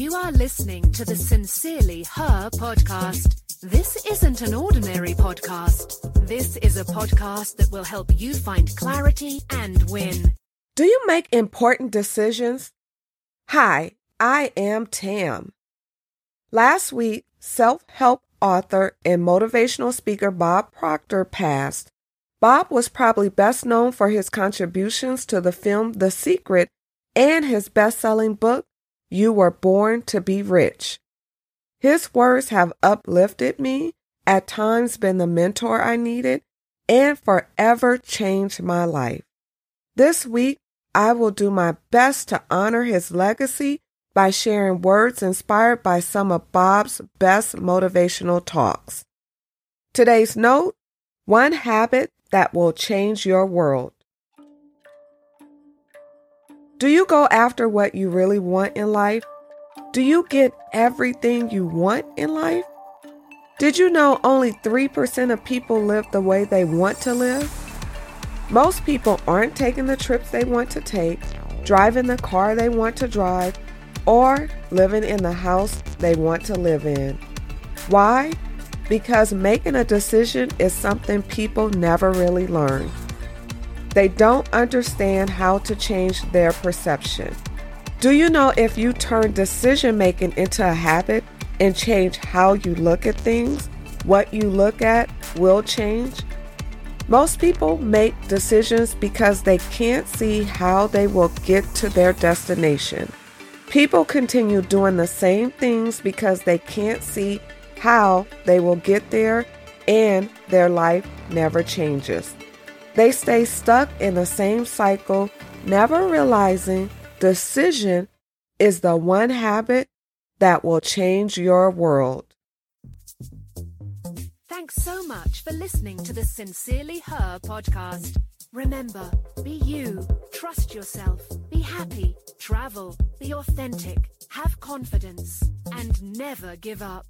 You are listening to the Sincerely Her podcast. This isn't an ordinary podcast. This is a podcast that will help you find clarity and win. Do you make important decisions? Hi, I am Tam. Last week, self help author and motivational speaker Bob Proctor passed. Bob was probably best known for his contributions to the film The Secret and his best selling book, You Were Born to Be Rich. His words have uplifted me, at times been the mentor I needed, and forever changed my life. This week, I will do my best to honor his legacy by sharing words inspired by some of Bob's best motivational talks. Today's note one habit that will change your world. Do you go after what you really want in life? Do you get everything you want in life? Did you know only 3% of people live the way they want to live? Most people aren't taking the trips they want to take, driving the car they want to drive, or living in the house they want to live in. Why? Because making a decision is something people never really learn. They don't understand how to change their perception. Do you know if you turn decision making into a habit and change how you look at things, what you look at will change? Most people make decisions because they can't see how they will get to their destination. People continue doing the same things because they can't see how they will get there and their life never changes. They stay stuck in the same cycle, never realizing decision is the one habit that will change your world. Thanks so much for listening to the Sincerely Her podcast. Remember, be you, trust yourself, be happy, travel, be authentic, have confidence, and never give up.